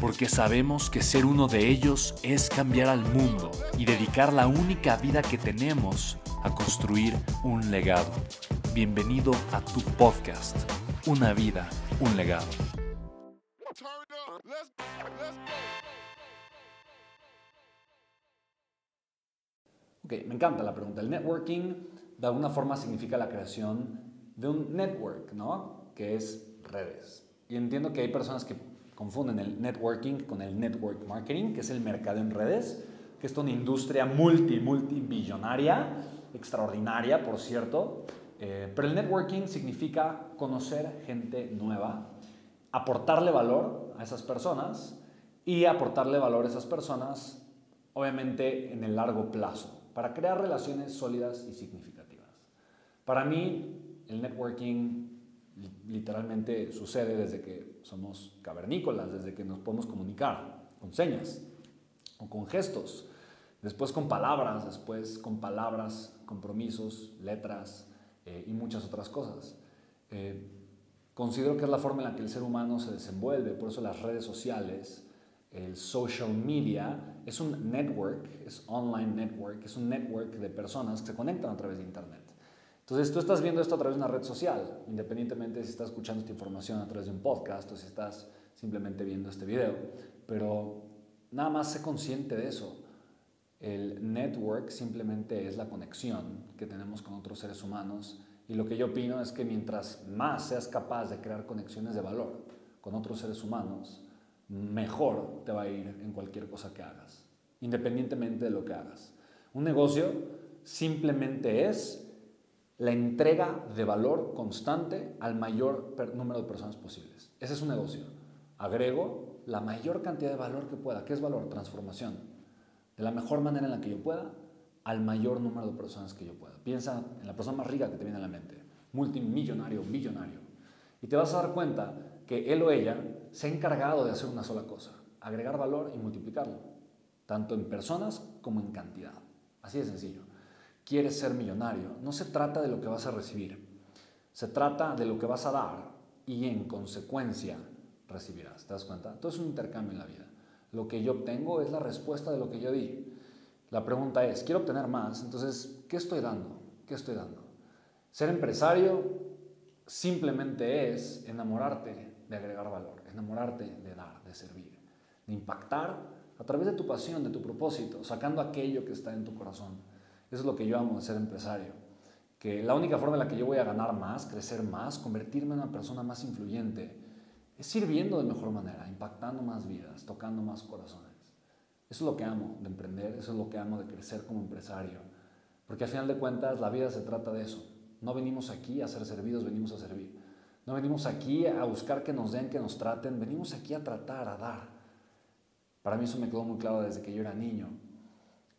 porque sabemos que ser uno de ellos es cambiar al mundo y dedicar la única vida que tenemos a construir un legado. Bienvenido a tu podcast, Una vida, un legado. Ok, me encanta la pregunta. El networking de alguna forma significa la creación de un network, ¿no? Que es redes. Y entiendo que hay personas que confunden el networking con el network marketing, que es el mercado en redes, que es una industria multi, multibillonaria, extraordinaria, por cierto. Eh, pero el networking significa conocer gente nueva, aportarle valor a esas personas y aportarle valor a esas personas, obviamente, en el largo plazo, para crear relaciones sólidas y significativas. Para mí, el networking literalmente sucede desde que somos cavernícolas, desde que nos podemos comunicar con señas o con gestos, después con palabras, después con palabras, compromisos, letras eh, y muchas otras cosas. Eh, considero que es la forma en la que el ser humano se desenvuelve, por eso las redes sociales, el social media, es un network, es online network, es un network de personas que se conectan a través de Internet. Entonces tú estás viendo esto a través de una red social, independientemente si estás escuchando esta información a través de un podcast o si estás simplemente viendo este video, pero nada más sé consciente de eso. El network simplemente es la conexión que tenemos con otros seres humanos y lo que yo opino es que mientras más seas capaz de crear conexiones de valor con otros seres humanos, mejor te va a ir en cualquier cosa que hagas, independientemente de lo que hagas. Un negocio simplemente es la entrega de valor constante al mayor número de personas posibles. Ese es un negocio. Agrego la mayor cantidad de valor que pueda. ¿Qué es valor? Transformación. De la mejor manera en la que yo pueda al mayor número de personas que yo pueda. Piensa en la persona más rica que te viene a la mente. Multimillonario, millonario. Y te vas a dar cuenta que él o ella se ha encargado de hacer una sola cosa. Agregar valor y multiplicarlo. Tanto en personas como en cantidad. Así de sencillo quieres ser millonario, no se trata de lo que vas a recibir, se trata de lo que vas a dar y en consecuencia recibirás. ¿Te das cuenta? Todo es un intercambio en la vida. Lo que yo obtengo es la respuesta de lo que yo di. La pregunta es, quiero obtener más, entonces, ¿qué estoy dando? ¿Qué estoy dando? Ser empresario simplemente es enamorarte de agregar valor, enamorarte de dar, de servir, de impactar a través de tu pasión, de tu propósito, sacando aquello que está en tu corazón. Eso es lo que yo amo de ser empresario. Que la única forma en la que yo voy a ganar más, crecer más, convertirme en una persona más influyente, es sirviendo de mejor manera, impactando más vidas, tocando más corazones. Eso es lo que amo de emprender, eso es lo que amo de crecer como empresario. Porque al final de cuentas la vida se trata de eso. No venimos aquí a ser servidos, venimos a servir. No venimos aquí a buscar que nos den, que nos traten, venimos aquí a tratar, a dar. Para mí eso me quedó muy claro desde que yo era niño.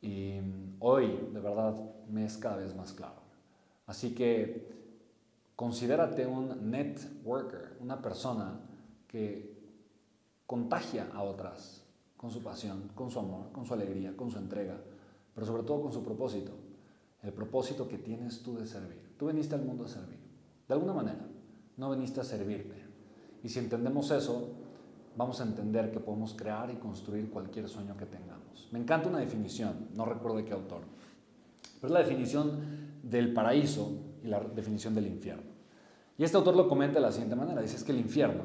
Y hoy, de verdad, me es cada vez más claro. Así que considérate un networker, una persona que contagia a otras con su pasión, con su amor, con su alegría, con su entrega, pero sobre todo con su propósito. El propósito que tienes tú de servir. Tú viniste al mundo a servir. De alguna manera, no viniste a servirte. Y si entendemos eso, vamos a entender que podemos crear y construir cualquier sueño que tengamos. Me encanta una definición, no recuerdo de qué autor, pero es la definición del paraíso y la definición del infierno. Y este autor lo comenta de la siguiente manera, dice es que el infierno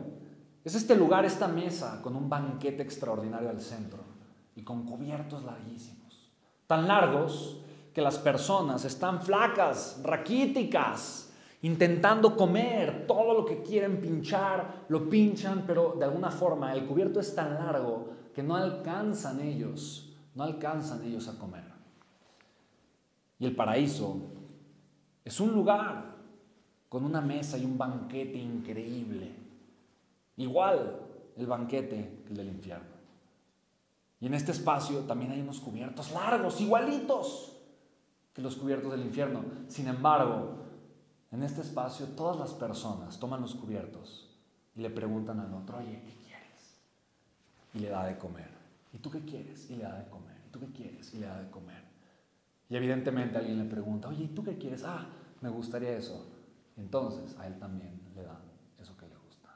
es este lugar, esta mesa con un banquete extraordinario al centro y con cubiertos larguísimos, tan largos que las personas están flacas, raquíticas, intentando comer todo lo que quieren pinchar, lo pinchan, pero de alguna forma el cubierto es tan largo que no alcanzan ellos, no alcanzan ellos a comer. Y el paraíso es un lugar con una mesa y un banquete increíble. Igual el banquete que el del infierno. Y en este espacio también hay unos cubiertos largos, igualitos que los cubiertos del infierno. Sin embargo, en este espacio todas las personas toman los cubiertos y le preguntan al otro, oye, ¿qué quieres? Y le da de comer. ¿Y tú qué quieres? Y le da de comer. ¿Y tú qué quieres? Y le da de comer. Y evidentemente alguien le pregunta, oye, ¿y tú qué quieres? Ah, me gustaría eso. Entonces a él también le dan eso que le gusta.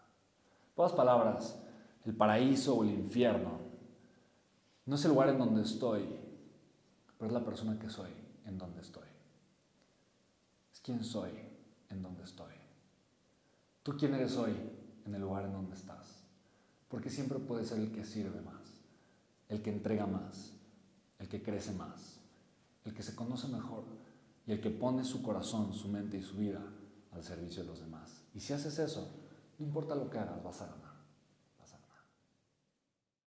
Pocas palabras, el paraíso o el infierno no es el lugar en donde estoy, pero es la persona que soy en donde estoy. Es quién soy en donde estoy. ¿Tú quién eres hoy en el lugar en donde estás? Porque siempre puedes ser el que sirve más, el que entrega más, el que crece más, el que se conoce mejor y el que pone su corazón, su mente y su vida al servicio de los demás. Y si haces eso, no importa lo que hagas, vas a ganar.